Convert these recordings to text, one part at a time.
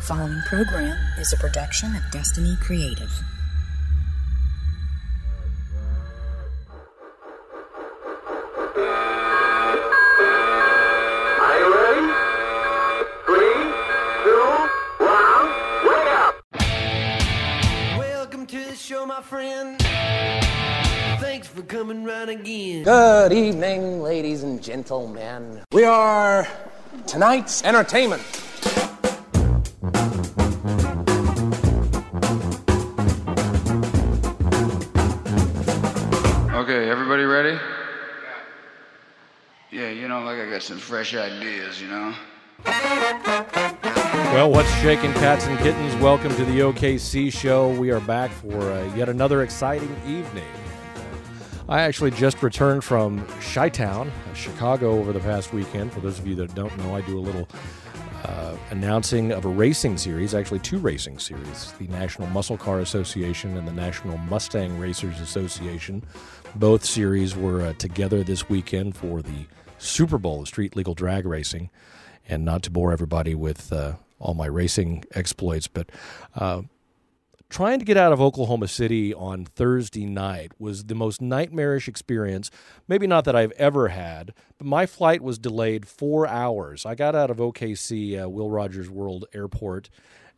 The following program is a production of Destiny Creative. Are you ready? Three, two, one, wake up! Welcome to the show, my friend. Thanks for coming round again. Good evening, ladies and gentlemen. We are tonight's entertainment. Yeah, you know, like I got some fresh ideas, you know? Well, what's shaking, cats and kittens? Welcome to the OKC show. We are back for uh, yet another exciting evening. I actually just returned from Chi Town, Chicago, over the past weekend. For those of you that don't know, I do a little uh, announcing of a racing series, actually, two racing series the National Muscle Car Association and the National Mustang Racers Association. Both series were uh, together this weekend for the Super Bowl of street legal drag racing. And not to bore everybody with uh, all my racing exploits, but uh, trying to get out of Oklahoma City on Thursday night was the most nightmarish experience. Maybe not that I've ever had, but my flight was delayed four hours. I got out of OKC, uh, Will Rogers World Airport,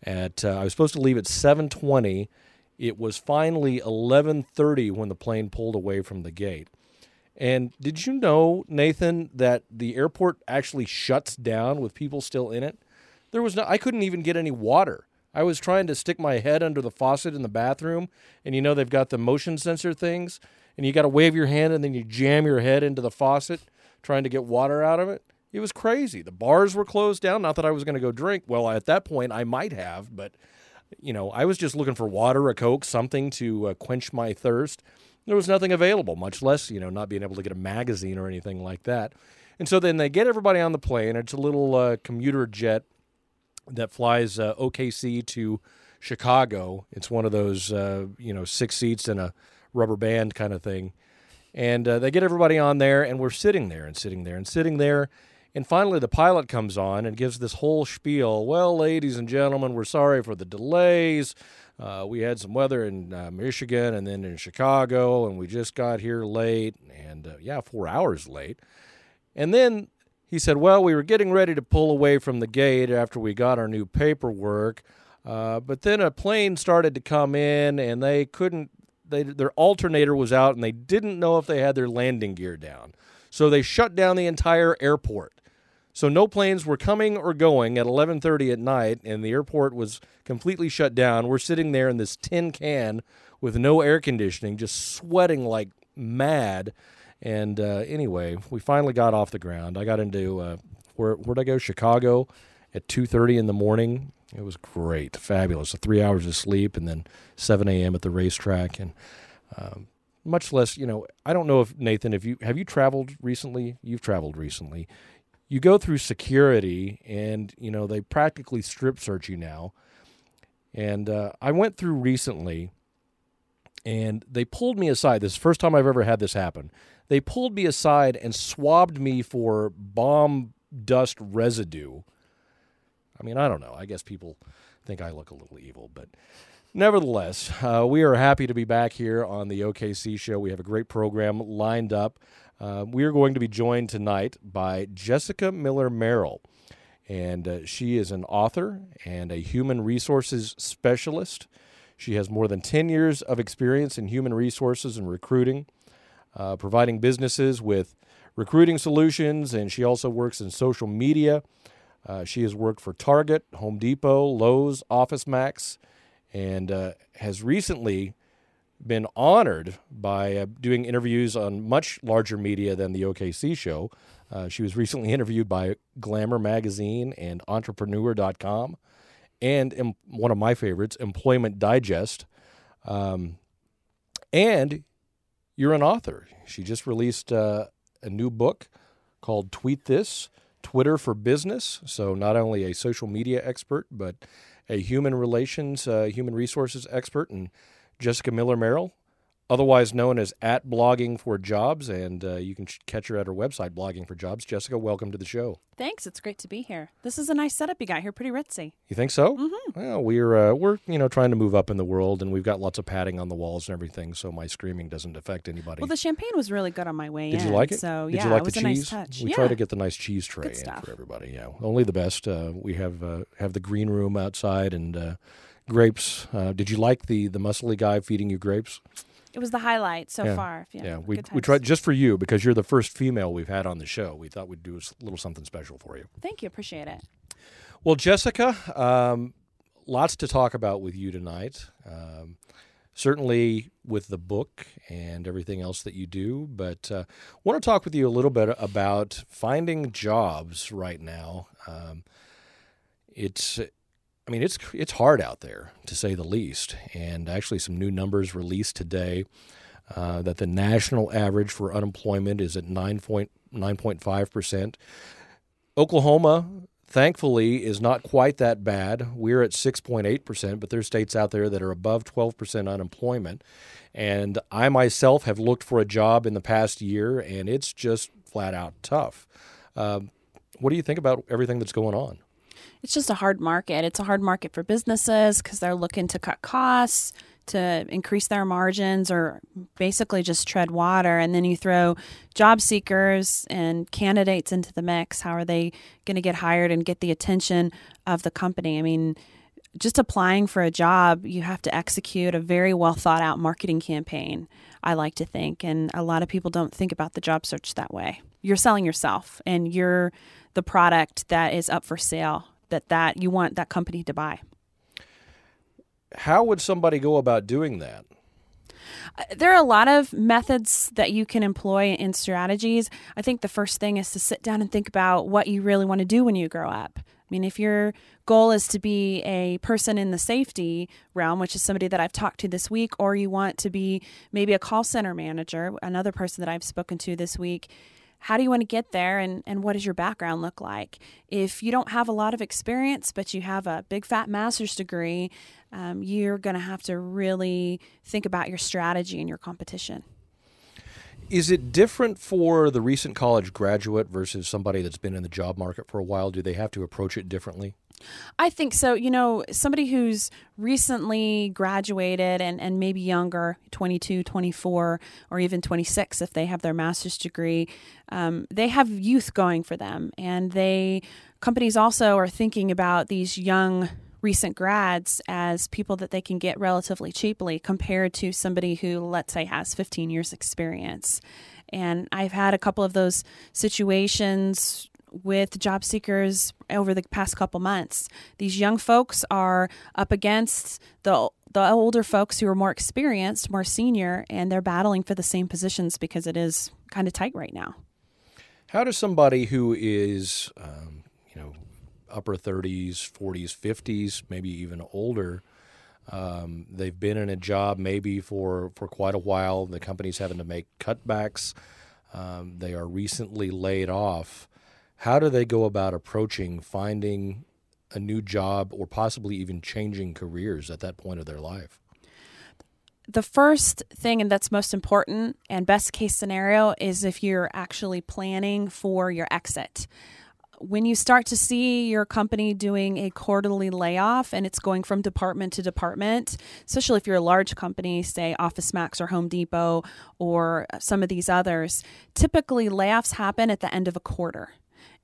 at uh, I was supposed to leave at seven twenty. It was finally eleven thirty when the plane pulled away from the gate. And did you know, Nathan, that the airport actually shuts down with people still in it? There was no, I couldn't even get any water. I was trying to stick my head under the faucet in the bathroom, and you know they've got the motion sensor things, and you got to wave your hand and then you jam your head into the faucet trying to get water out of it. It was crazy. The bars were closed down. Not that I was going to go drink. Well, at that point, I might have, but you know, I was just looking for water, a Coke, something to uh, quench my thirst. There was nothing available, much less, you know, not being able to get a magazine or anything like that. And so then they get everybody on the plane. It's a little uh, commuter jet that flies uh, OKC to Chicago. It's one of those, uh, you know, six seats and a rubber band kind of thing. And uh, they get everybody on there, and we're sitting there and sitting there and sitting there. And finally, the pilot comes on and gives this whole spiel. Well, ladies and gentlemen, we're sorry for the delays. Uh, we had some weather in uh, Michigan and then in Chicago, and we just got here late, and uh, yeah, four hours late. And then he said, Well, we were getting ready to pull away from the gate after we got our new paperwork, uh, but then a plane started to come in, and they couldn't. They, their alternator was out, and they didn't know if they had their landing gear down. So they shut down the entire airport. So no planes were coming or going at 11:30 at night, and the airport was completely shut down. We're sitting there in this tin can with no air conditioning, just sweating like mad. And uh, anyway, we finally got off the ground. I got into uh, where where'd I go? Chicago at 2:30 in the morning. It was great, fabulous. Three hours of sleep, and then 7 a.m. at the racetrack, and um, much less. You know, I don't know if Nathan, if you have you traveled recently? You've traveled recently you go through security and you know they practically strip search you now. And uh, i went through recently and they pulled me aside. This is the first time i've ever had this happen. They pulled me aside and swabbed me for bomb dust residue. I mean i don't know. I guess people think i look a little evil but nevertheless uh, we are happy to be back here on the okc show. We have a great program lined up uh, we are going to be joined tonight by Jessica Miller Merrell. And uh, she is an author and a human resources specialist. She has more than 10 years of experience in human resources and recruiting, uh, providing businesses with recruiting solutions, and she also works in social media. Uh, she has worked for Target, Home Depot, Lowe's, Office Max, and uh, has recently been honored by uh, doing interviews on much larger media than the OKC show. Uh, she was recently interviewed by Glamour Magazine and Entrepreneur.com, and one of my favorites, Employment Digest. Um, and you're an author. She just released uh, a new book called Tweet This Twitter for Business. So, not only a social media expert, but a human relations, uh, human resources expert. And Jessica Miller Merrell, otherwise known as at Blogging for Jobs, and uh, you can catch her at her website, Blogging for Jobs. Jessica, welcome to the show. Thanks. It's great to be here. This is a nice setup you got here. Pretty ritzy. You think so? Mm-hmm. Well, we're uh, we're you know trying to move up in the world, and we've got lots of padding on the walls and everything, so my screaming doesn't affect anybody. Well, the champagne was really good on my way Did in. you like it? So Did yeah, you like it was the a nice cheese? touch. We yeah. try to get the nice cheese tray in for everybody. Yeah, only the best. Uh, we have uh, have the green room outside and uh, grapes. Uh, did you like the the muscly guy feeding you grapes? It was the highlight so Yeah. far. Yeah, Yeah, we we tried just for you because you're the first female we've had on the show. We thought we'd do a little something special for you. Thank you. Appreciate it. Well, Jessica, um, lots to talk about with you tonight. Um, certainly with the book and everything else that you do, but uh, want to talk with you a little bit about finding jobs right now. Um, it's, I mean, it's it's hard out there to say the least. And actually, some new numbers released today uh, that the national average for unemployment is at 9.9.5 percent. Oklahoma, thankfully, is not quite that bad. We're at 6.8%, but there's states out there that are above 12% unemployment. And I myself have looked for a job in the past year, and it's just flat out tough. Um, what do you think about everything that's going on? It's just a hard market. It's a hard market for businesses because they're looking to cut costs, to increase their margins, or basically just tread water. And then you throw job seekers and candidates into the mix. How are they going to get hired and get the attention of the company? I mean, just applying for a job, you have to execute a very well thought out marketing campaign, I like to think. And a lot of people don't think about the job search that way. You're selling yourself and you're the product that is up for sale that, that you want that company to buy. How would somebody go about doing that? Uh, there are a lot of methods that you can employ in strategies. I think the first thing is to sit down and think about what you really want to do when you grow up. I mean, if your goal is to be a person in the safety realm, which is somebody that I've talked to this week, or you want to be maybe a call center manager, another person that I've spoken to this week, how do you want to get there and, and what does your background look like? If you don't have a lot of experience, but you have a big fat master's degree, um, you're going to have to really think about your strategy and your competition. Is it different for the recent college graduate versus somebody that's been in the job market for a while? Do they have to approach it differently? I think so. You know, somebody who's recently graduated and, and maybe younger, 22, 24, or even 26 if they have their master's degree, um, they have youth going for them. And they, companies also are thinking about these young recent grads as people that they can get relatively cheaply compared to somebody who, let's say, has 15 years experience. And I've had a couple of those situations with job seekers over the past couple months. These young folks are up against the the older folks who are more experienced, more senior, and they're battling for the same positions because it is kind of tight right now. How does somebody who is, um, upper 30s, 40s, 50s, maybe even older, um, they've been in a job maybe for, for quite a while. The company's having to make cutbacks. Um, they are recently laid off. How do they go about approaching finding a new job or possibly even changing careers at that point of their life? the first thing and that's most important and best case scenario is if you're actually planning for your exit when you start to see your company doing a quarterly layoff and it's going from department to department, especially if you're a large company, say Office Max or Home Depot or some of these others, typically layoffs happen at the end of a quarter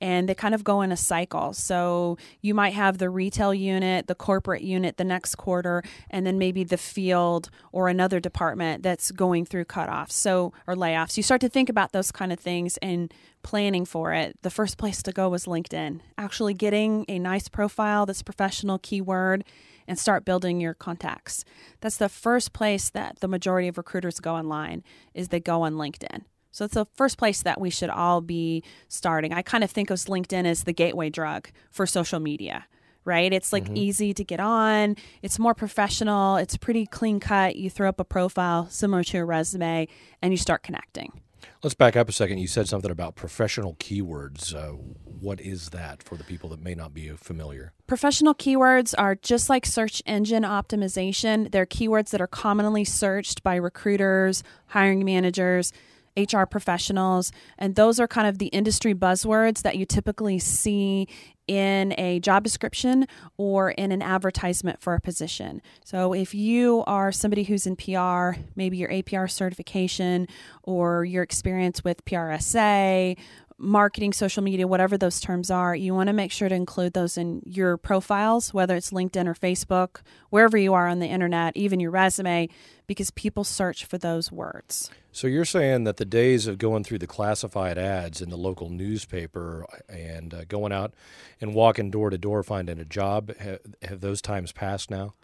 and they kind of go in a cycle. So you might have the retail unit, the corporate unit the next quarter, and then maybe the field or another department that's going through cutoffs. So or layoffs. You start to think about those kind of things and planning for it. The first place to go was LinkedIn. Actually getting a nice profile that's professional keyword and start building your contacts. That's the first place that the majority of recruiters go online is they go on LinkedIn. So it's the first place that we should all be starting. I kind of think of LinkedIn as the gateway drug for social media, right? It's like easy to get on, it's more professional, it's pretty clean cut. You throw up a profile similar to a resume and you start connecting. Let's back up a second. You said something about professional keywords. Uh, what is that for the people that may not be familiar? Professional keywords are just like search engine optimization. They're keywords that are commonly searched by recruiters, hiring managers, HR professionals, and those are kind of the industry buzzwords that you typically see in a job description or in an advertisement for a position. So if you are somebody who's in PR, maybe your APR certification or your experience with PRSA marketing, social media, whatever those terms are, you want to make sure to include those in your profiles, whether it's LinkedIn or Facebook, wherever you are on the internet, even your resume, because people search for those words. So you're saying that the days of going through the classified ads in the local newspaper and uh, going out and walking door to door finding a job have, have those times passed now?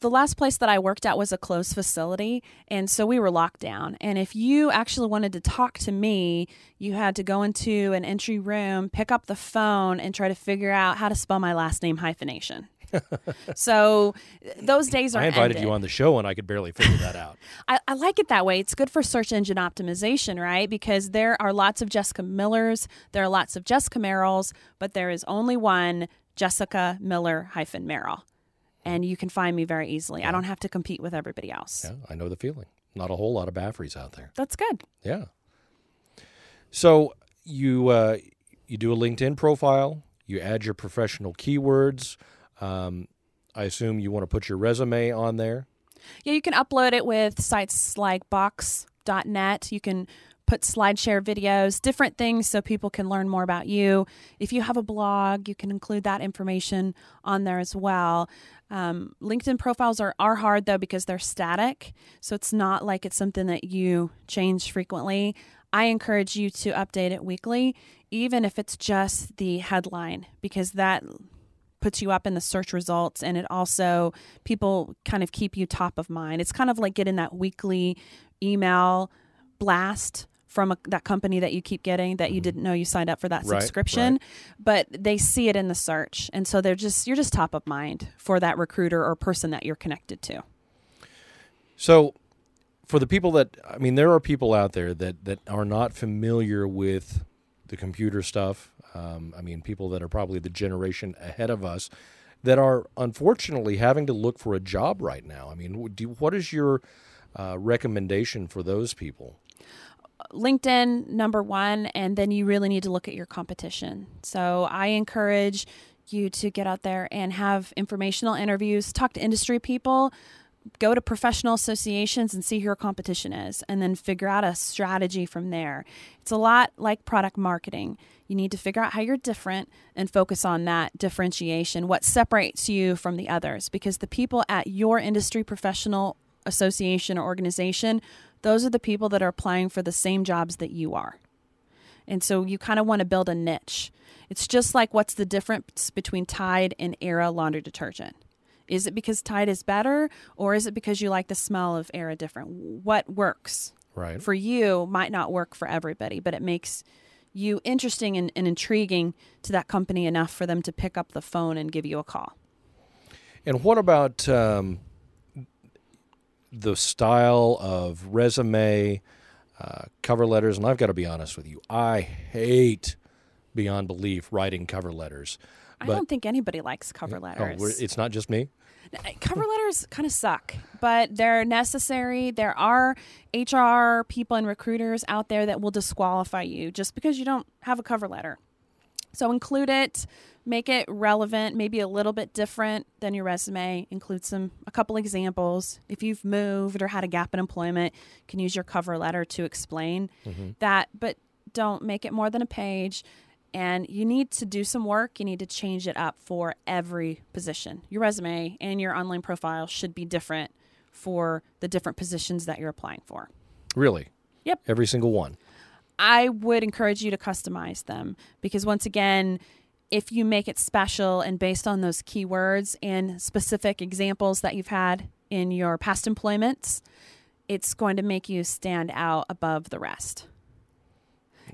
The last place that I worked at was a closed facility, and so we were locked down. And if you actually wanted to talk to me, you had to go into an entry room, pick up the phone, and try to figure out how to spell my last name hyphenation. so those days are. I invited ended. you on the show, and I could barely figure that out. I, I like it that way. It's good for search engine optimization, right? Because there are lots of Jessica Millers, there are lots of Jessica Merrells, but there is only one Jessica Miller hyphen Merrell and you can find me very easily. I don't have to compete with everybody else. Yeah, I know the feeling. Not a whole lot of Baffreys out there. That's good. Yeah. So you uh, you do a LinkedIn profile. You add your professional keywords. Um, I assume you want to put your resume on there. Yeah, you can upload it with sites like Box.net. You can put SlideShare videos, different things so people can learn more about you. If you have a blog, you can include that information on there as well. Um, LinkedIn profiles are, are hard though because they're static. So it's not like it's something that you change frequently. I encourage you to update it weekly, even if it's just the headline, because that puts you up in the search results and it also people kind of keep you top of mind. It's kind of like getting that weekly email blast from a, that company that you keep getting that you didn't know you signed up for that Right, subscription right. but they see it in the search and so they're just you're just top of mind for that recruiter or person that you're connected to So, for the people that I mean, there are people out there that that are not familiar with the computer stuff. Um, I mean, people that are probably the generation ahead of us that are unfortunately having to look for a job right now. I mean, do, what is your uh, recommendation for those people? LinkedIn number one, and then you really need to look at your competition. So I encourage you to get out there and have informational interviews, talk to industry people, go to professional associations and see who your competition is, and then figure out a strategy from there. It's a lot like product marketing. You need to figure out how you're different and focus on that differentiation, what separates you from the others, because the people at your industry professional association or organization, those are the people that are applying for the same jobs that you are. And so you kind of want to build a niche. It's just like what's the difference between Tide and Era laundry detergent? Is it because Tide is better or is it because you like the smell of Era different? What works Right. for you might not work for everybody, but it makes you interesting and, and intriguing to that company enough for them to pick up the phone and give you a call. And what about um, the style of resume, uh, cover letters? And I've got to be honest with you, I hate beyond belief writing cover letters. I don't think anybody likes cover Oh, letters. we're- it's not just me. cover letters kind of suck, but they're necessary. There are HR people and recruiters out there that will disqualify you just because you don't have a cover letter. So include it, make it relevant, maybe a little bit different than your resume. Include some a couple examples. If you've moved or had a gap in employment, you can use your cover letter to explain mm-hmm. that, but don't make it more than a page. And you need to do some work. You need to change it up for every position. Your resume and your online profile should be different for the different positions that you're applying for. Really? Yep. Every single one. I would encourage you to customize them because once again, if you make it special and based on those keywords and specific examples that you've had in your past employments, it's going to make you stand out above the rest.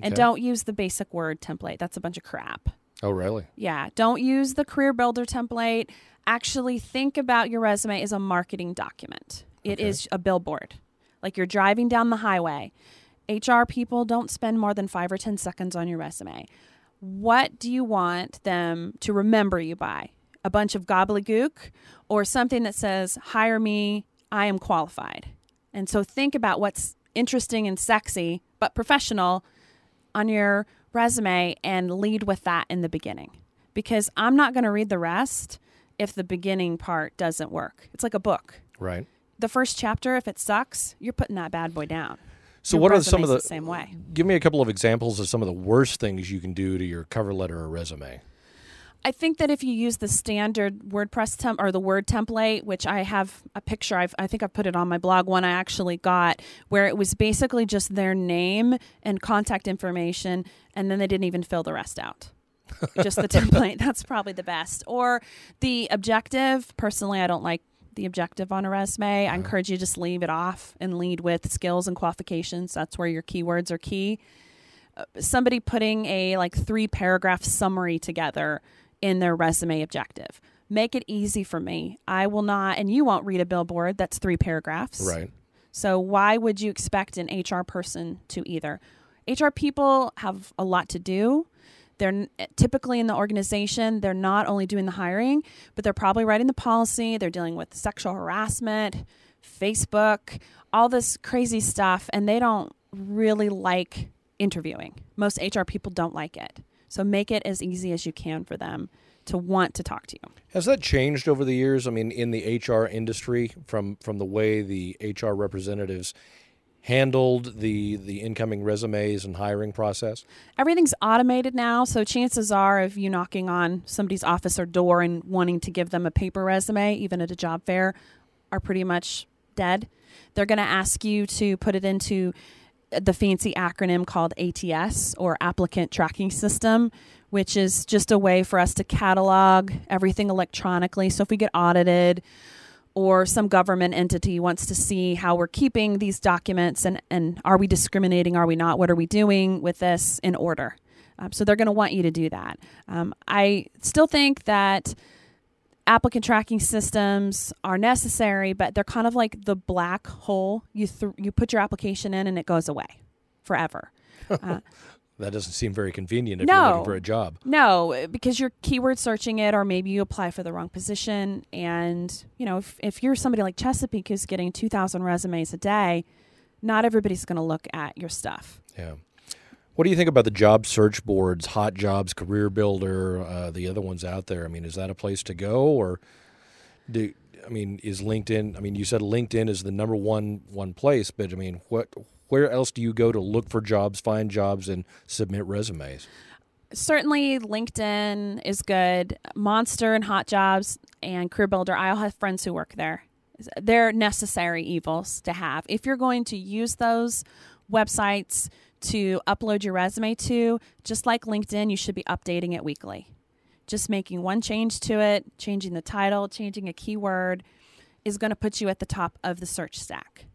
And don't use the basic word template. That's a bunch of crap. Oh, really? Yeah, don't use the career builder template. Actually, think about your resume as a marketing document. It is a billboard. Like you're driving down the highway HR people don't spend more than five or 10 seconds on your resume. What do you want them to remember you by? A bunch of gobbledygook or something that says, hire me, I am qualified. And so think about what's interesting and sexy, but professional on your resume and lead with that in the beginning. Because I'm not going to read the rest if the beginning part doesn't work. It's like a book. Right. The first chapter, if it sucks, you're putting that bad boy down. So, Your what are some of the, the same way? Give me a couple of examples of some of the worst things you can do to your cover letter or resume. I think that if you use the standard WordPress temp or the Word template, which I have a picture, I've, I think I put it on my blog. One I actually got where it was basically just their name and contact information, and then they didn't even fill the rest out. just the template. That's probably the best. Or the objective. Personally, I don't like the objective on a resume. I encourage you to just leave it off and lead with skills and qualifications. That's where your keywords are key. Uh, somebody putting a like three paragraph summary together in their resume objective. Make it easy for me. I will not, and you won't read a billboard that's three paragraphs. Right. So why would you expect an HR person to either? HR people have a lot to do. They're eh, typically in the organization, they're not only doing the hiring, but they're probably writing the policy, they're dealing with sexual harassment, Facebook, all this crazy stuff, and they don't really like interviewing. Most HR people don't like it. So make it as easy as you can for them to want to talk to you. Has that changed over the years? I mean, in the HR industry, from from the way the HR representatives handled the the incoming resumes and hiring process. everything's automated now so chances are of you knocking on somebody's office or door and wanting to give them a paper resume even at a job fair are pretty much dead they're going to ask you to put it into the fancy acronym called ATS or applicant tracking system which is just a way for us to catalog everything electronically so if we get audited or some government entity wants to see how we're keeping these documents and, and are we discriminating, are we not, what are we doing with this in order. Um, so they're going to want you to do that. Um, I still think that applicant tracking systems are necessary, but they're kind of like the black hole. You th- you put your application in and it goes away forever. Uh, That doesn't seem very convenient if you're looking for a job. No, because you're keyword searching it, or maybe you apply for the wrong position. And, you know, if, if you're somebody like Chesapeake who's getting 2,000 resumes a day, not everybody's going to look at your stuff. Yeah. What do you think about the job search boards, Hot Jobs, Career Builder, uh, the other ones out there? I mean, is that a place to go, or do I mean, is LinkedIn? I mean, you said LinkedIn is the number one one place, but I mean, what where else do you go to look for jobs, find jobs, and submit resumes? Certainly, LinkedIn is good. Monster and Hot Jobs and Career Builder, I all have friends who work there. They're necessary evils to have. If you're going to use those websites to upload your resume to, just like LinkedIn, you should be updating it weekly. Just making one change to it, changing the title, changing a keyword is going to put you at the top of the search stack.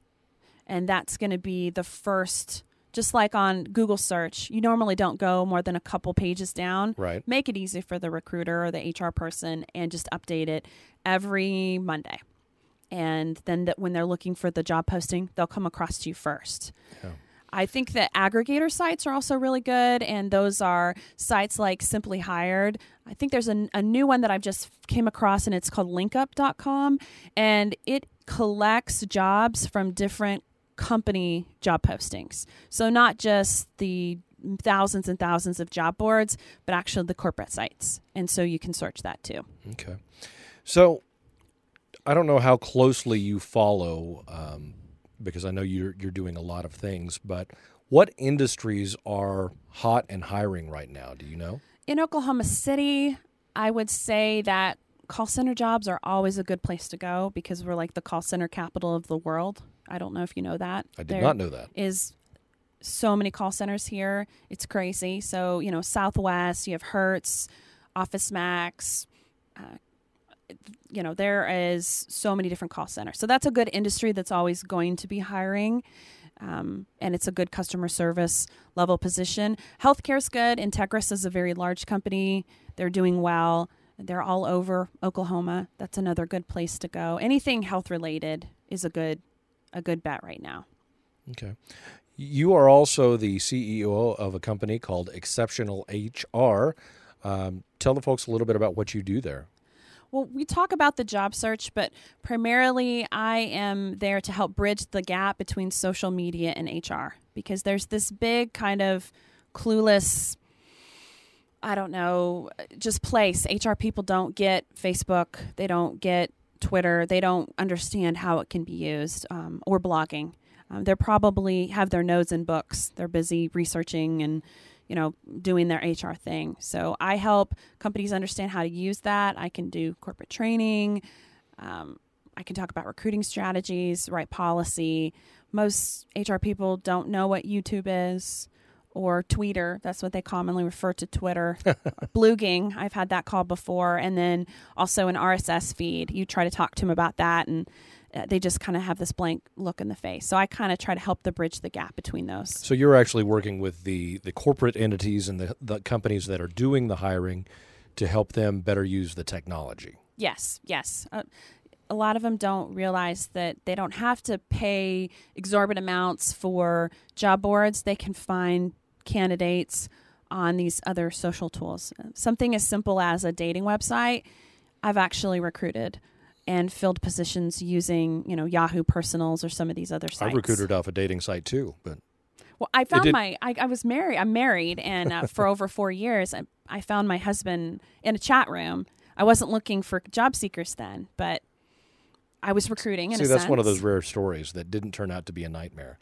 And that's going to be the first, just like on Google search, you normally don't go more than a couple pages down. Right. Make it easy for the recruiter or the HR person and just update it every Monday. And then that when they're looking for the job posting, they'll come across to you first. I think that aggregator sites are also really good, and those are sites like Simply Hired. I think there's a, a new one that I've just came across, and it's called linkup.com, and it collects jobs from different company job postings. So, not just the thousands and thousands of job boards, but actually the corporate sites. And so you can search that too. Okay. So I don't know how closely you follow, um, because I know you're you're doing a lot of things. But what industries are hot and hiring right now? Do you know? In Oklahoma City, I would say that call center jobs are always a good place to go because we're like the call center capital of the world. I don't know if you know that. I did There not know that. Is so many call centers here. It's crazy. So, you know, Southwest, you have Hertz, Office Max, uh, you know, there is so many different call centers. So that's a good industry that's always going to be hiring. Um, and it's a good customer service level position. Healthcare is good. Integris is a very large company. They're doing well. They're all over Oklahoma. That's another good place to go. Anything health related is a good a good bet right now. Okay. You are also the CEO of a company called Exceptional HR. Um, tell the folks a little bit about what you do there. Well, we talk about the job search, but primarily I am there to help bridge the gap between social media and HR because there's this big kind of clueless I don't know, just place. HR people don't get Facebook, they don't get Twitter, they don't understand how it can be used um, or blogging. Um, they're probably have their nose in books. They're busy researching and you know doing their HR thing. So I help companies understand how to use that. I can do corporate training. Um, I can talk about recruiting strategies, write policy. Most HR people don't know what YouTube is or tweeter. That's what they commonly refer to Twitter. Blooging, I've had that call before. And then also an RSS feed. You try to talk to them about that, and uh, they just kind of have this blank look in the face. So I kind of try to help to bridge the gap between those. So you're actually working with the, the corporate entities and the, the companies that are doing the hiring to help them better use the technology. Yes, yes. Uh, a lot of them don't realize that they don't have to pay exorbitant amounts for job boards. They can find candidates on these other social tools. Something as simple as a dating website, I've actually recruited and filled positions using, you know, Yahoo Personals or some of these other sites. I recruited off a dating site too, but Well, I found my. I, I was married. I'm married, and uh, for over four years, I, I found my husband in a chat room. I wasn't looking for job seekers then, but I was recruiting. In see that's one of those rare stories that didn't turn out to be a nightmare.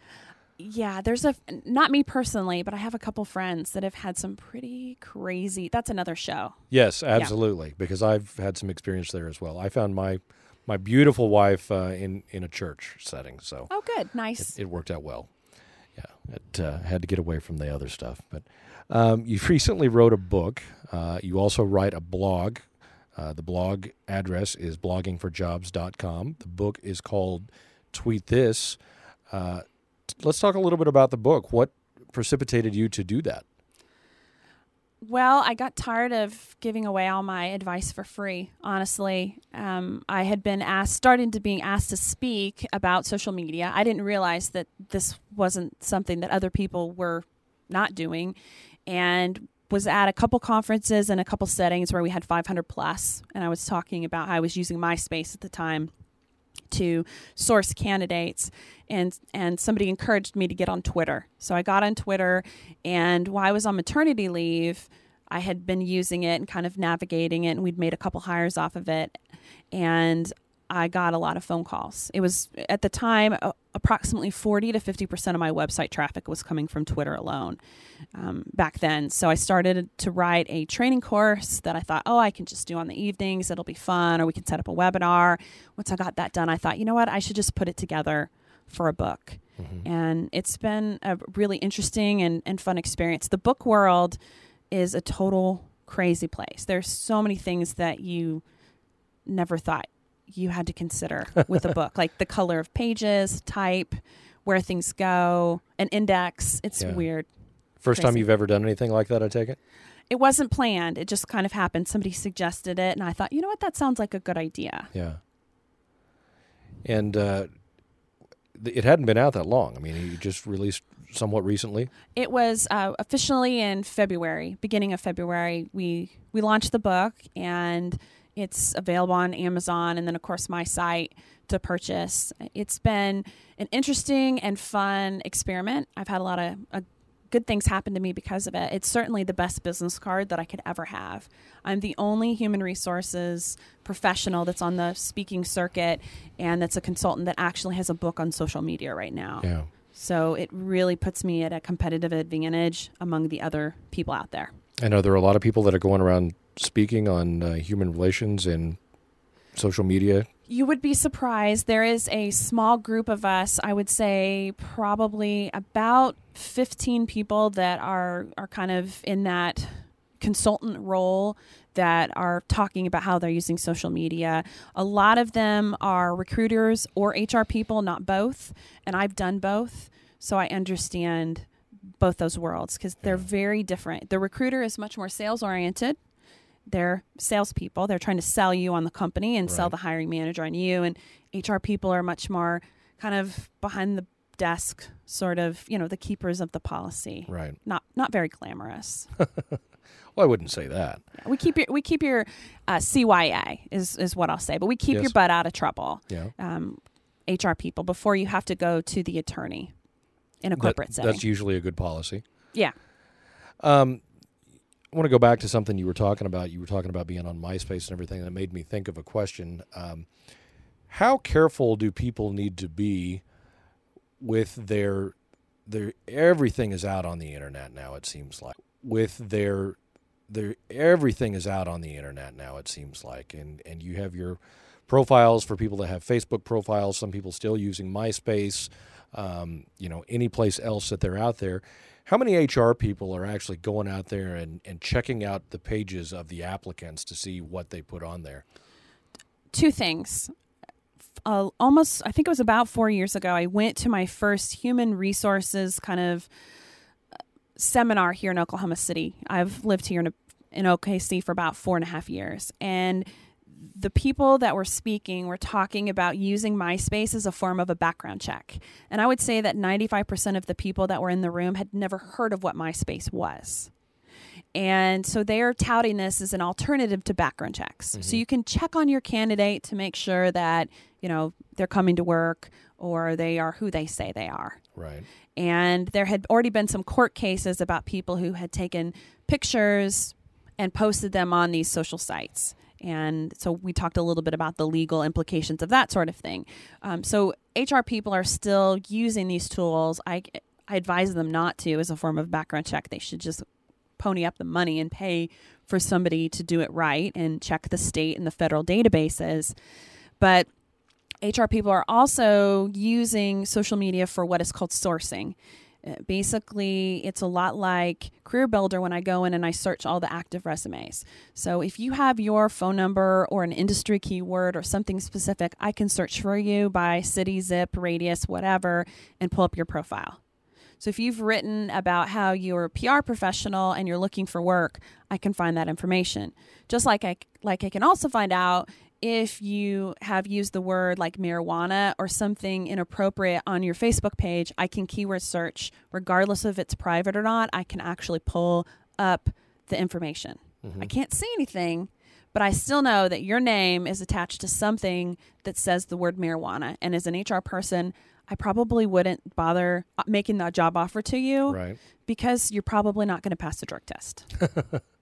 Yeah, there's a not me personally, but I have a couple friends that have had some pretty crazy. That's another show. Yes, absolutely, because I've had some experience there as well. I found my my beautiful wife uh, in in a church setting, so Oh, good, nice. it worked out well. Yeah, it uh, had to get away from the other stuff. But um, you recently wrote a book. Uh, you also write a blog. Uh, the blog address is bloggingforjobs.com. The book is called Tweet This. Let's talk a little bit about the book. What precipitated you to do that? Well, I got tired of giving away all my advice for free. Honestly, um, I had been asked, starting to being asked to speak about social media. I didn't realize that this wasn't something that other people were not doing, and was at a couple conferences and a couple settings where we had 500 plus, and I was talking about how I was using MySpace at the time to source candidates and and somebody encouraged me to get on Twitter. So I got on Twitter and while I was on maternity leave, I had been using it and kind of navigating it and we'd made a couple hires off of it and I got a lot of phone calls. It was at the time uh, approximately 40 to 50% of my website traffic was coming from Twitter alone um, back then. So I started to write a training course that I thought, oh, I can just do on the evenings. It'll be fun, or we can set up a webinar. Once I got that done, I thought, you know what? I should just put it together for a book. And it's been a really interesting and, and fun experience. The book world is a total crazy place. There's so many things that you never thought you had to consider with a book, like the color of pages, type, where things go, an index. It's Yeah. weird. First time you've ever done anything like that, I take it? It wasn't planned. It just kind of happened. Somebody suggested it, and I thought, you know what, that sounds like a good idea. Yeah. And uh, it hadn't been out that long. I mean, you just released somewhat recently. It was uh, officially in February, beginning of February. We we launched the book, and it's available on Amazon, and then of course my site to purchase. It's been an interesting and fun experiment. I've had a lot of uh, good things happen to me because of it. It's certainly the best business card that I could ever have. I'm the only human resources professional that's on the speaking circuit and that's a consultant that actually has a book on social media right now. Yeah. So it really puts me at a competitive advantage among the other people out there. And are there are a lot of people that are going around speaking on uh, human relations and social media? You would be surprised. There is a small group of us, I would say probably about 15 people that are are kind of in that consultant role that are talking about how they're using social media. A lot of them are recruiters or HR people, not both, and I've done both, so I understand both those worlds because they're very different. The recruiter is much more sales oriented. They're salespeople. They're trying to sell you on the company and sell the hiring manager on you. And HR people are much more kind of behind the desk sort of, you know, the keepers of the policy. Right. Not not very glamorous. Well, I wouldn't say that. we keep your we keep your uh, CYA is is what I'll say, but we keep Yes. your butt out of trouble. Yeah. Um, HR people before you have to go to the attorney in a That- corporate setting. that's usually a good policy. yeah. Um, I want to go back to something you were talking about. You were talking about being on MySpace and everything. That made me think of a question. Um, how careful do people need to be with their their everything is out on the internet now? It seems like with their their everything is out on the internet now. It seems like, and and you have your profiles for people that have Facebook profiles. Some people still using MySpace. Um, you know, any place else that they're out there. How many HR people are actually going out there and, and checking out the pages of the applicants to see what they put on there? two things. Uh, almost, I think it was about four years ago. I went to my first human resources kind of uh, seminar here in Oklahoma City. I've lived here in, in OKC for about four and a half years, and the people that were speaking were talking about using MySpace as a form of a background check. And I would say that 95% of the people that were in the room had never heard of what MySpace was. And so they're touting this as an alternative to background checks. So mm-hmm. you can check on your candidate to make sure that, you know, they're coming to work or they are who they say they are. Right. And there had already been some court cases about people who had taken pictures and posted them on these social sites. And so we talked a little bit about the legal implications of that sort of thing. Um, so HR people are still using these tools. I, I advise them not to as a form of background check. They should just pony up the money and pay for somebody to do it right and check the state and the federal databases. But HR people are also using social media for what is called sourcing. Basically, it's a lot like Career Builder when I go in and I search all the active resumes. So, if you have your phone number or an industry keyword or something specific, I can search for you by city, zip, radius, whatever, and pull up your profile. So if you've written about how you're a PR professional and you're looking for work, I can find that information. Just like I like I can also find out if you have used the word like marijuana or something inappropriate on your Facebook page, I can keyword search regardless of if it's private or not. I can actually pull up the information. I can't see anything, but I still know that your name is attached to something that says the word marijuana. And as an HR person, I probably wouldn't bother uh, making that job offer to you Right. because you're probably not going to pass the drug test.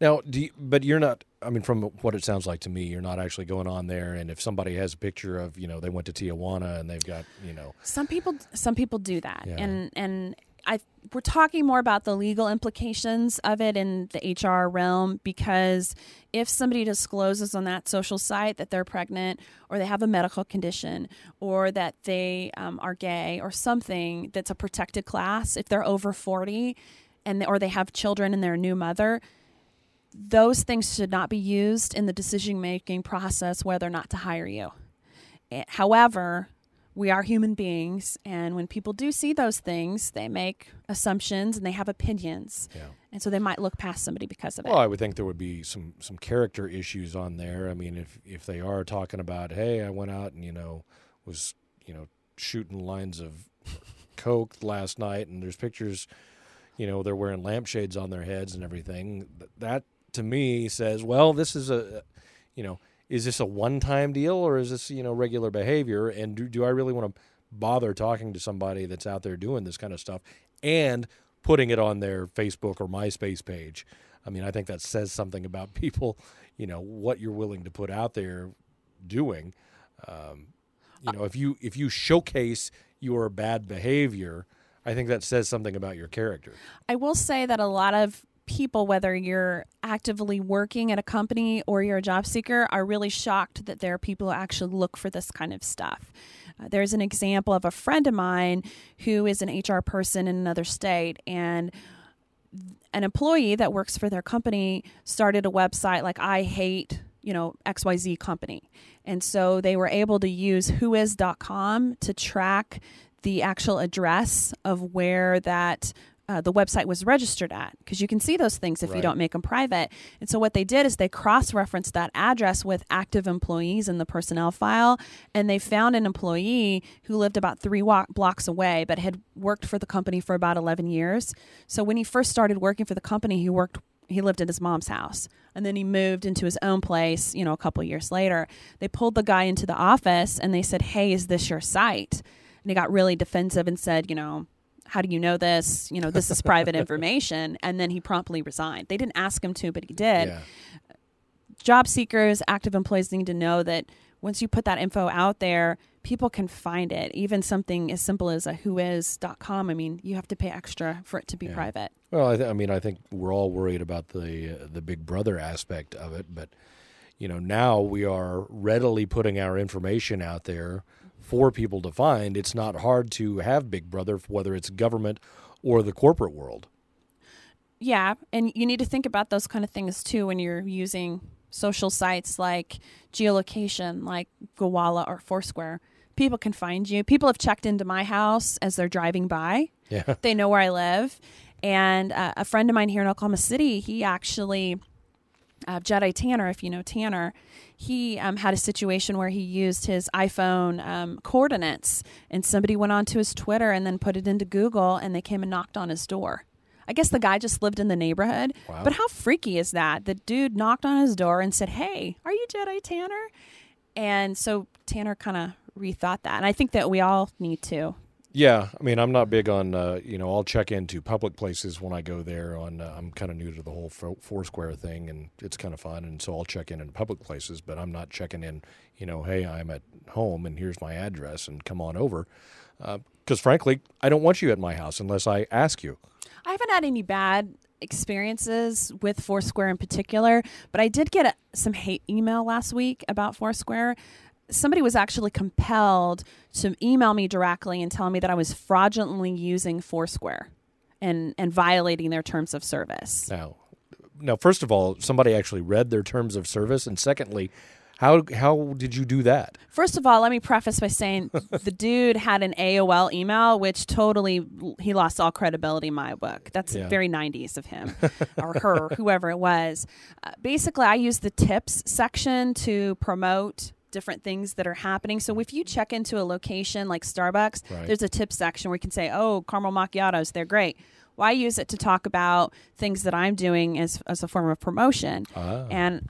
Now, do you, but you're not. I mean, from what it sounds like to me, you're not actually going on there. And if somebody has a picture of, you know, they went to Tijuana and they've got, you know, some people some people do that Yeah. and and i we're talking more about the legal implications of it in the hr realm because if somebody discloses on that social site that they're pregnant or they have a medical condition or that they um, are gay or something that's a protected class if they're over 40 and or they have children and they're a new mother those things should not be used in the decision making process whether or not to hire you Eh, However, we are human beings, and when people do see those things, they make assumptions and they have opinions, Yeah. and so they might look past somebody because of it. Well, I would think there would be some some character issues on there. I mean, if if they are talking about, hey, I went out and you know was you know shooting lines of coke last night, and there's pictures, you know, they're wearing lampshades on their heads and everything. That to me says, well, this is a, you know, is this a one time deal or is this you know regular behavior? And do do I really want to bother talking to somebody that's out there doing this kind of stuff and putting it on their Facebook or MySpace page? I mean, I think that says something about people, you know, what you're willing to put out there doing. Um, you know, if you if you showcase your bad behavior, I think that says something about your character. I will say that a lot of people, whether you're actively working at a company or you're a job seeker, are really shocked that there are people who actually look for this kind of stuff. Uh, there's an example of a friend of mine who is an HR person in another state, and an employee that works for their company started a website like I hate, you know, XYZ company. And so they were able to use whois.com to track the actual address of where that uh, the website was registered at because you can see those things if you don't make them private. And so what they did is they cross referenced that address with active employees in the personnel file, and they found an employee who lived about three wa- blocks away but had worked for the company for about 11 years. So when he first started working for the company, he worked he lived at his mom's house and then he moved into his own place you know a couple years later they pulled the guy into the office and they said hey is this your site and he got really defensive and said you know how do you know this you know this is private information and then he promptly resigned they didn't ask him to but he did Yeah. job seekers, active employees need to know that once you put that info out there, people can find it. Even something as simple as a whois.com. I mean, you have to pay extra for it to be Yeah. private. Well, I, th- I mean, I think we're all worried about the uh, the Big Brother aspect of it, but you know, now we are readily putting our information out there for people to find. It's not hard to have Big Brother, whether it's government or the corporate world. Yeah, and you need to think about those kind of things too when you're using social sites like geolocation, like Gowalla or Foursquare. People can find you. People have checked into my house as they're driving by. Yeah. They know where I live. And uh, a friend of mine here in Oklahoma City, he actually, uh, Jedi Tanner, if you know Tanner, he um, had a situation where he used his iPhone um, coordinates, and somebody went onto his Twitter and then put it into Google, and they came and knocked on his door. I guess the guy just lived in the neighborhood. Wow. But how freaky is that? The dude knocked on his door and said, Hey, are you Jedi Tanner? And so Tanner kind of rethought that. And I think that we all need to. Yeah, I mean, I'm not big on uh, you know. I'll check into public places when I go there. On uh, I'm kind of new to the whole Fo- Foursquare thing, and it's kind of fun. And so I'll check in in public places, but I'm not checking in. You know, hey, I'm at home, and here's my address, and come on over. Because frankly, I don't want you at my house unless I ask you. I haven't had any bad experiences with Foursquare in particular, but I did get a, some hate email last week about Foursquare. Somebody was actually compelled to email me directly and tell me that I was fraudulently using Foursquare and, and violating their terms of service. Now, now, first of all, somebody actually read their terms of service, and secondly, how how did you do that? First of all, let me preface by saying the dude had an AOL email, which totally he lost all credibility in my book. That's Yeah. very 90s of him or her, whoever it was. Uh, basically, I used the tips section to promote different things that are happening. So if you check into a location like Starbucks, Right. there's a tip section where you can say, "Oh, caramel macchiatos, they're great." Well, use it to talk about things that I'm doing as as a form of promotion. And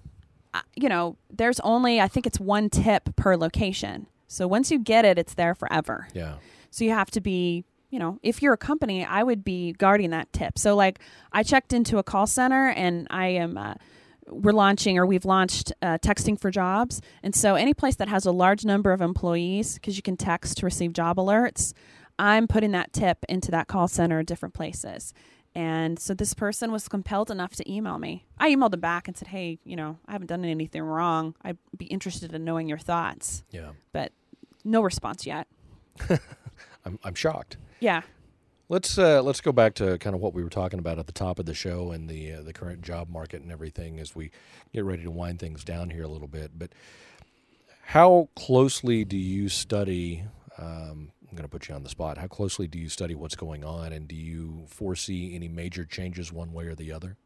uh, you know, there's only I think it's one tip per location. So once you get it, it's there forever. Yeah, So you have to be, you know, if you're a company, I would be guarding that tip. So like I checked into a call center and I am uh, we're launching or we've launched uh, texting for jobs. And so any place that has a large number of employees because you can text to receive job alerts, I'm putting that tip into that call center at different places. And so this person was compelled enough to email me. I emailed him back and said, "Hey, you know, I haven't done anything wrong. I'd be interested in knowing your thoughts." yeah. But no response yet. I'm I'm shocked. Yeah. Let's uh, let's go back to kind of what we were talking about at the top of the show and the uh, the current job market and everything as we get ready to wind things down here a little bit. But how closely do you study? Um, I'm going to put you on the spot. How closely do you study what's going on, and do you foresee any major changes one way or the other?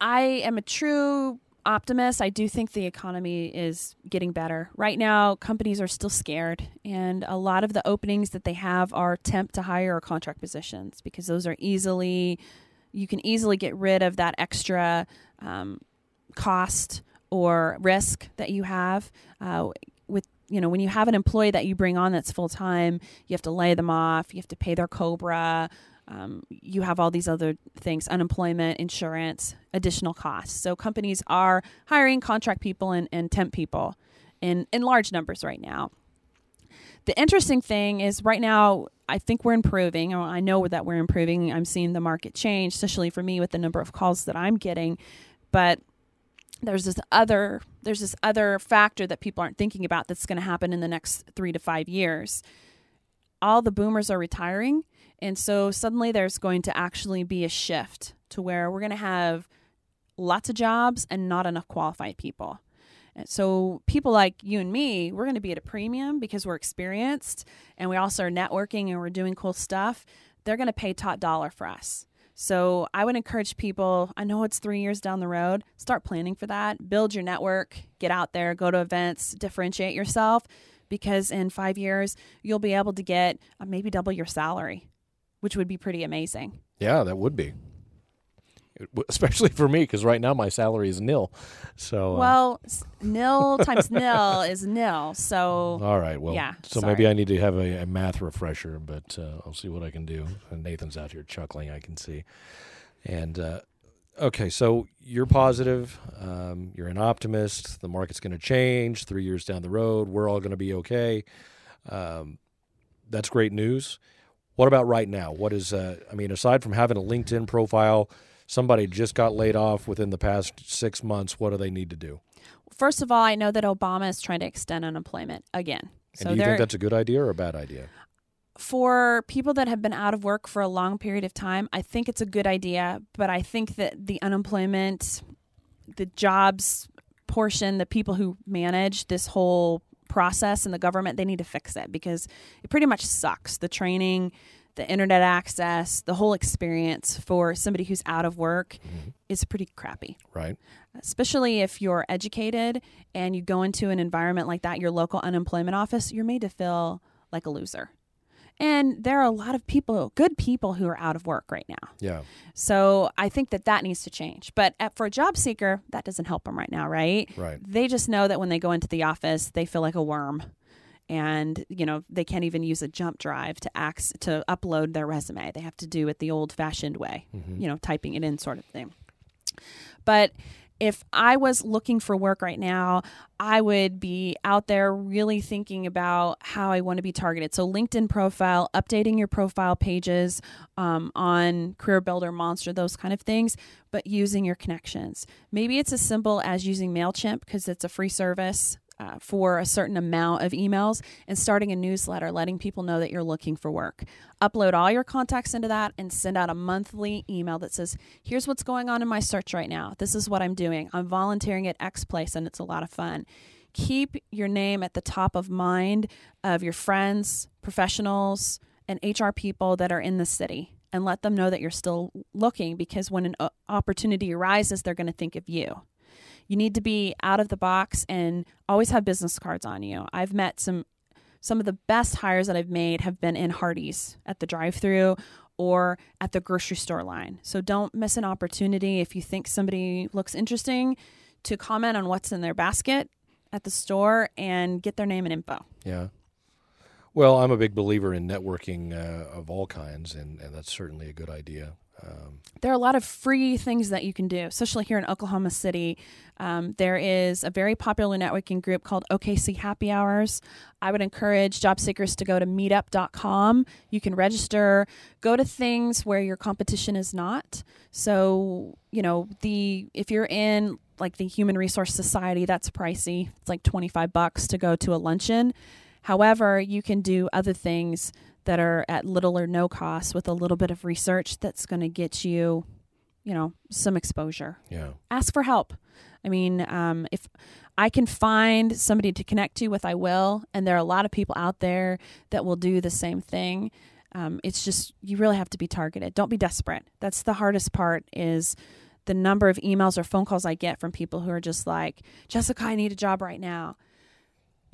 I am a true optimist. I do think the economy is getting better. Right now, companies are still scared, and a lot of the openings that they have are temp to hire or contract positions because those are easily, you can easily get rid of that extra um, cost or risk that you have. Uh, with you know when you have an employee that you bring on that's full time, you have to lay them off, you have to pay their COBRA. Um, you have all these other things unemployment insurance additional costs. So companies are hiring contract people and, and temp people in, in large numbers right now. The interesting thing is right now i think we're improving. I know that we're improving. I'm seeing the market change especially for me with the number of calls that i'm getting. But there's this other there's this other factor that people aren't thinking about that's going to happen in the next three to five years. All the boomers are retiring and so suddenly there's going to actually be a shift to where we're going to have lots of jobs and not enough qualified people and so people like you and me, we're going to be at a premium because we're experienced and we also are networking and we're doing cool stuff. they're going to pay top dollar for us. So I would encourage people, I know it's three years down the road, start planning for that, build your network, get out there, go to events, differentiate yourself, because in five years, you'll be able to get uh, maybe double your salary, which would be pretty amazing. Yeah, that would be. Especially for me, because right now my salary is nil. So, uh, Well, nil times nil is nil. So all right. Well, yeah, so sorry. maybe I need to have a, a math refresher, but uh, I'll see what I can do. And Nathan's out here chuckling, I can see. And uh, okay, so you're positive. Um, you're an optimist. The market's going to change three years down the road. We're all going to be okay. Um, that's great news. What about right now? What is, uh, I mean, aside from having a LinkedIn profile, somebody just got laid off within the past six months. What do they need to do? first of all, I know that Obama is trying to extend unemployment again. And So do you think that's a good idea or a bad idea? for people that have been out of work for a long period of time, I think it's a good idea, but I think that the unemployment, the jobs portion, the people who manage this whole process and the government, they need to fix it because it pretty much sucks. The training, the internet access, the whole experience for somebody who's out of work mm-hmm. is pretty crappy Right? especially if you're educated and you go into an environment like that, your local unemployment office, you're made to feel like a loser. And there are a lot of people, good people, who are out of work right now. Yeah. So I think that that needs to change. But at, for a job seeker, that doesn't help them right now, right? Right. They just know that when they go into the office, they feel like a worm. And you know they can't even use a jump drive to ax to upload their resume. They have to do it the old-fashioned way, mm-hmm. you know, typing it in, sort of thing. But if I was looking for work right now, I would be out there really thinking about how I want to be targeted. So, LinkedIn profile, updating your profile pages um, on Career Builder, Monster, those kind of things, but using your connections. Maybe it's as simple as using MailChimp because it's a free service. Uh, for a certain amount of emails and starting a newsletter, letting people know that you're looking for work. Upload all your contacts into that and send out a monthly email that says, Here's what's going on in my search right now. This is what I'm doing. I'm volunteering at X place and it's a lot of fun. Keep your name at the top of mind of your friends, professionals, and HR people that are in the city and let them know that you're still looking because when an opportunity arises, they're going to think of you you need to be out of the box and always have business cards on you. I've met some some of the best hires that I've made have been in Hardee's at the drive-through or at the grocery store line. So don't miss an opportunity if you think somebody looks interesting to comment on what's in their basket at the store and get their name and info. Yeah. Well, I'm a big believer in networking uh, of all kinds, and, and that's certainly a good idea. Um, there are a lot of free things that you can do, especially here in Oklahoma City. Um, there is a very popular networking group called OKC Happy Hours. I would encourage job seekers to go to meetup.com. You can register, go to things where your competition is not. So, you know, the if you're in like the Human Resource Society, that's pricey. It's like 25 bucks to go to a luncheon. However, you can do other things that are at little or no cost with a little bit of research that's going to get you, you know, some exposure. yeah. Ask for help. I mean, um, if I can find somebody to connect to with, I will. And there are a lot of people out there that will do the same thing. Um, it's just you really have to be targeted. Don't be desperate. That's the hardest part. Is the number of emails or phone calls I get from people who are just like, Jessica, I need a job right now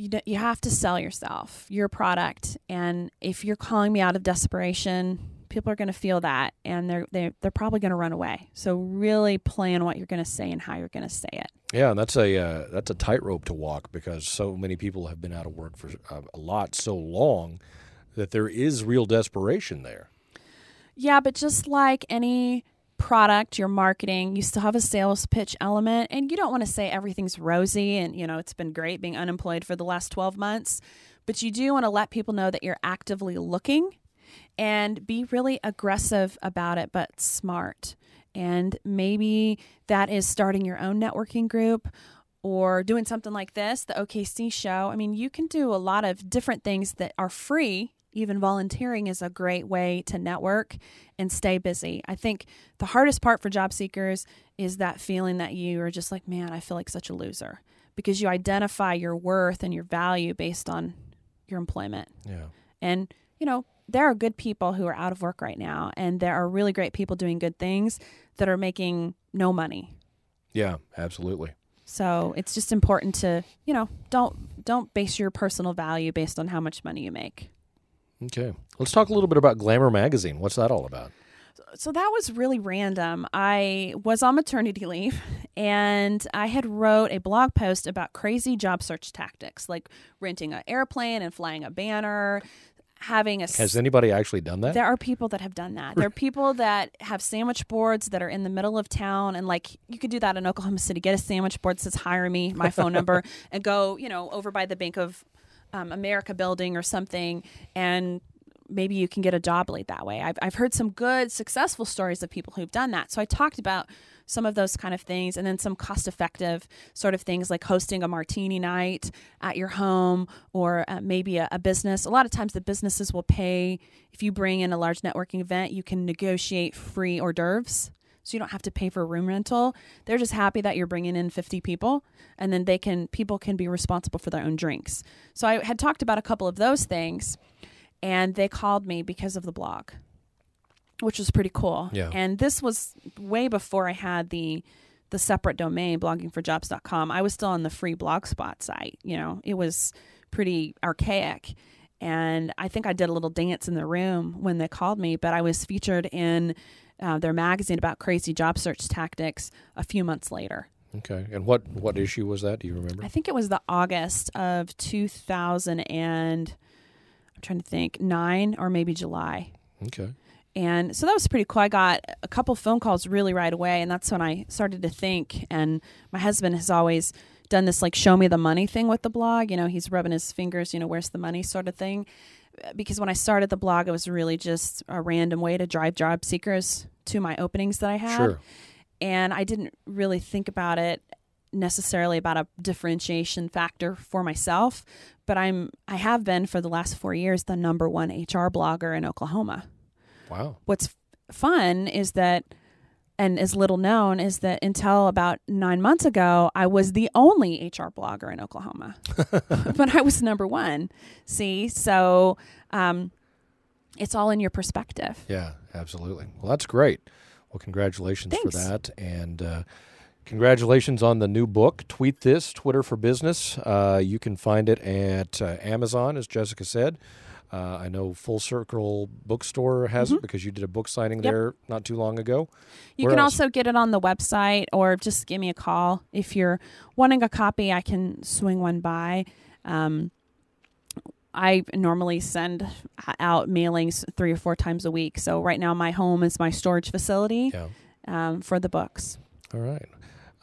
you do, you have to sell yourself, your product, and if you're calling me out of desperation, people are going to feel that, and they're they're, they're probably going to run away. So really plan what you're going to say and how you're going to say it. Yeah, and that's a uh, that's a tightrope to walk because so many people have been out of work for uh, a lot so long that there is real desperation there. Yeah, but just like any product you're marketing, you still have a sales pitch element, and you don't want to say everything's rosy and you know it's been great being unemployed for the last 12 months, but you do want to let people know that you're actively looking and be really aggressive about it, but smart. And maybe that is starting your own networking group or doing something like this, the OKC show. I mean, you can do a lot of different things that are free. Even volunteering is a great way to network and stay busy. I think the hardest part for job seekers is that feeling that you are just like, man, I feel like such a loser because you identify your worth and your value based on your employment. Yeah. And, you know, there are good people who are out of work right now, and there are really great people doing good things that are making no money. Yeah, absolutely. So it's just important to, you know, don't don't base your personal value based on how much money you make. Okay. Let's talk a little bit about Glamour Magazine. What's that all about? So that was really random. I was on maternity leave and I had wrote a blog post about crazy job search tactics like renting an airplane and flying a banner, having a Has anybody actually done that? There are people that have done that. There are people that have sandwich boards that are in the middle of town, and like you could do that in Oklahoma City. Get a sandwich board that says "Hire me," my phone number, and go, you know, over by the Bank of um, America building or something, and maybe you can get a job lead that way. I've I've heard some good, successful stories of people who've done that. So I talked about some of those kind of things, and then some cost-effective sort of things like hosting a martini night at your home, or uh, maybe a, a business. A lot of times, the businesses will pay if you bring in a large networking event. You can negotiate free hors d'oeuvres, so you don't have to pay for room rental. They're just happy that you're bringing in 50 people, and then they can people can be responsible for their own drinks. So I had talked about a couple of those things, and they called me because of the blog which was pretty cool. Yeah. And this was way before I had the the separate domain bloggingforjobs.com. I was still on the free blogspot site, you know. It was pretty archaic. And I think I did a little dance in the room when they called me, but I was featured in uh, their magazine about crazy job search tactics a few months later. okay. And what what issue was that? Do you remember? I think it was the August of 2000 and I'm trying to think, 9 or maybe July. Okay. And so that was pretty cool. I got a couple phone calls really right away, and that's when I started to think. And my husband has always done this like show me the money thing with the blog. You know, he's rubbing his fingers, you know, where's the money sort of thing. Because when I started the blog, it was really just a random way to drive job seekers to my openings that I had. Sure. And I didn't really think about it necessarily about a differentiation factor for myself, but I'm I have been for the last 4 years the number 1 HR blogger in Oklahoma Wow. what's fun is that and is little known is that until about nine months ago, I was the only HR blogger in Oklahoma, but I was number one. See, so um, it's all in your perspective. Yeah, absolutely. Well, that's great. Well, congratulations for that, and uh, congratulations on the new book, "Tweet This: Twitter for Business." Uh, you can find it at uh, Amazon, as Jessica said. Uh, I know Full Circle Bookstore has it because you did a book signing Mm-hmm. Yep. there not too long ago. You Where can else? also get it on the website or just give me a call. If you're wanting a copy, I can swing one by. Um, I normally send out mailings three or four times a week. So right now, my home is my storage facility Yeah. um, for the books. All right.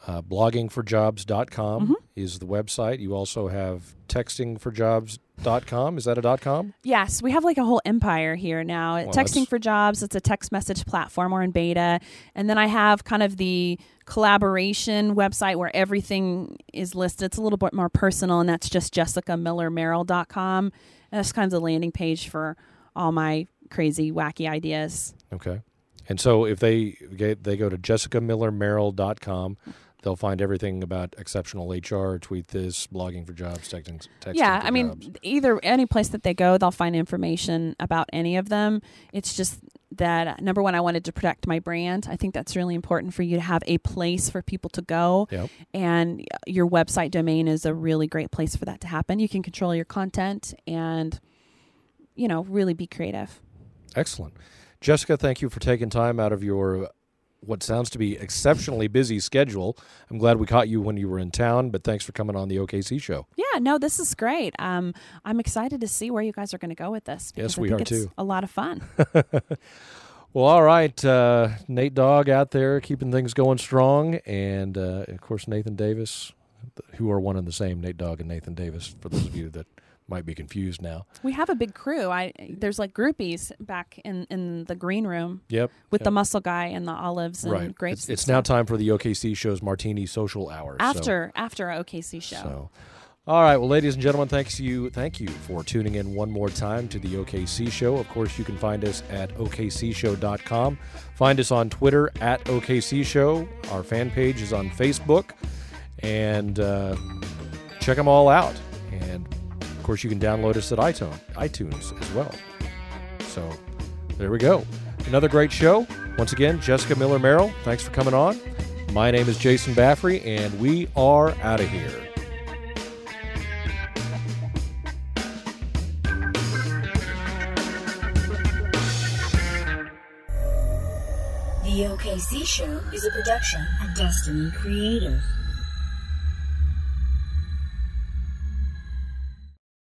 Uh, bloggingforjobs.com Mm-hmm. is the website. You also have textingforjobs.com. Is that a dot .com? Yes, we have like a whole empire here now. Well, Texting that's- for Jobs, it's a text message platform. We're in beta. And then I have kind of the collaboration website where everything is listed. It's a little bit more personal, and that's just jessicamillermerrell.com. And that's kind of the landing page for all my crazy, wacky ideas. Okay. And so if they they go to jessicamillermerrell.com, they'll find everything about exceptional HR, tweet this, blogging for jobs, texting, texting yeah, I mean, jobs. either any place that they go, they'll find information about any of them. It's just that number one, I wanted to protect my brand. I think that's really important for you to have a place for people to go, Yep. and your website domain is a really great place for that to happen. You can control your content and, you know, really be creative. Excellent. Jessica, thank you for taking time out of your what sounds to be exceptionally busy schedule. I'm glad we caught you when you were in town, but thanks for coming on the OKC show. Yeah, no, this is great. Um, I'm excited to see where you guys are going to go with this. Yes, we are it's too. A lot of fun. Well, all right, uh, Nate Dogg out there keeping things going strong, and uh, of course Nathan Davis, who are one and the same, Nate Dogg and Nathan Davis. For those of you that might be confused now. We have a big crew. I there's like groupies back in in the green room Yep. with yep. the muscle guy and the olives and right. grapes. It's, it's now time for the OKC show's Martini Social Hour. so- after after our OKC show. So, all right, well, ladies and gentlemen, thanks you, thank you for tuning in one more time to the OKC Show. Of course, you can find us at okcshow.com. Find us on Twitter at OKC Show. Our fan page is on Facebook, and uh, check them all out. And course, you can download us at iTunes, iTunes as well. So there we go. Another great show. Once again, Jessica Miller Merrell, thanks for coming on. My name is Jason Baffrey, and we are out of here. The OKC Show is a production of Destiny Creative.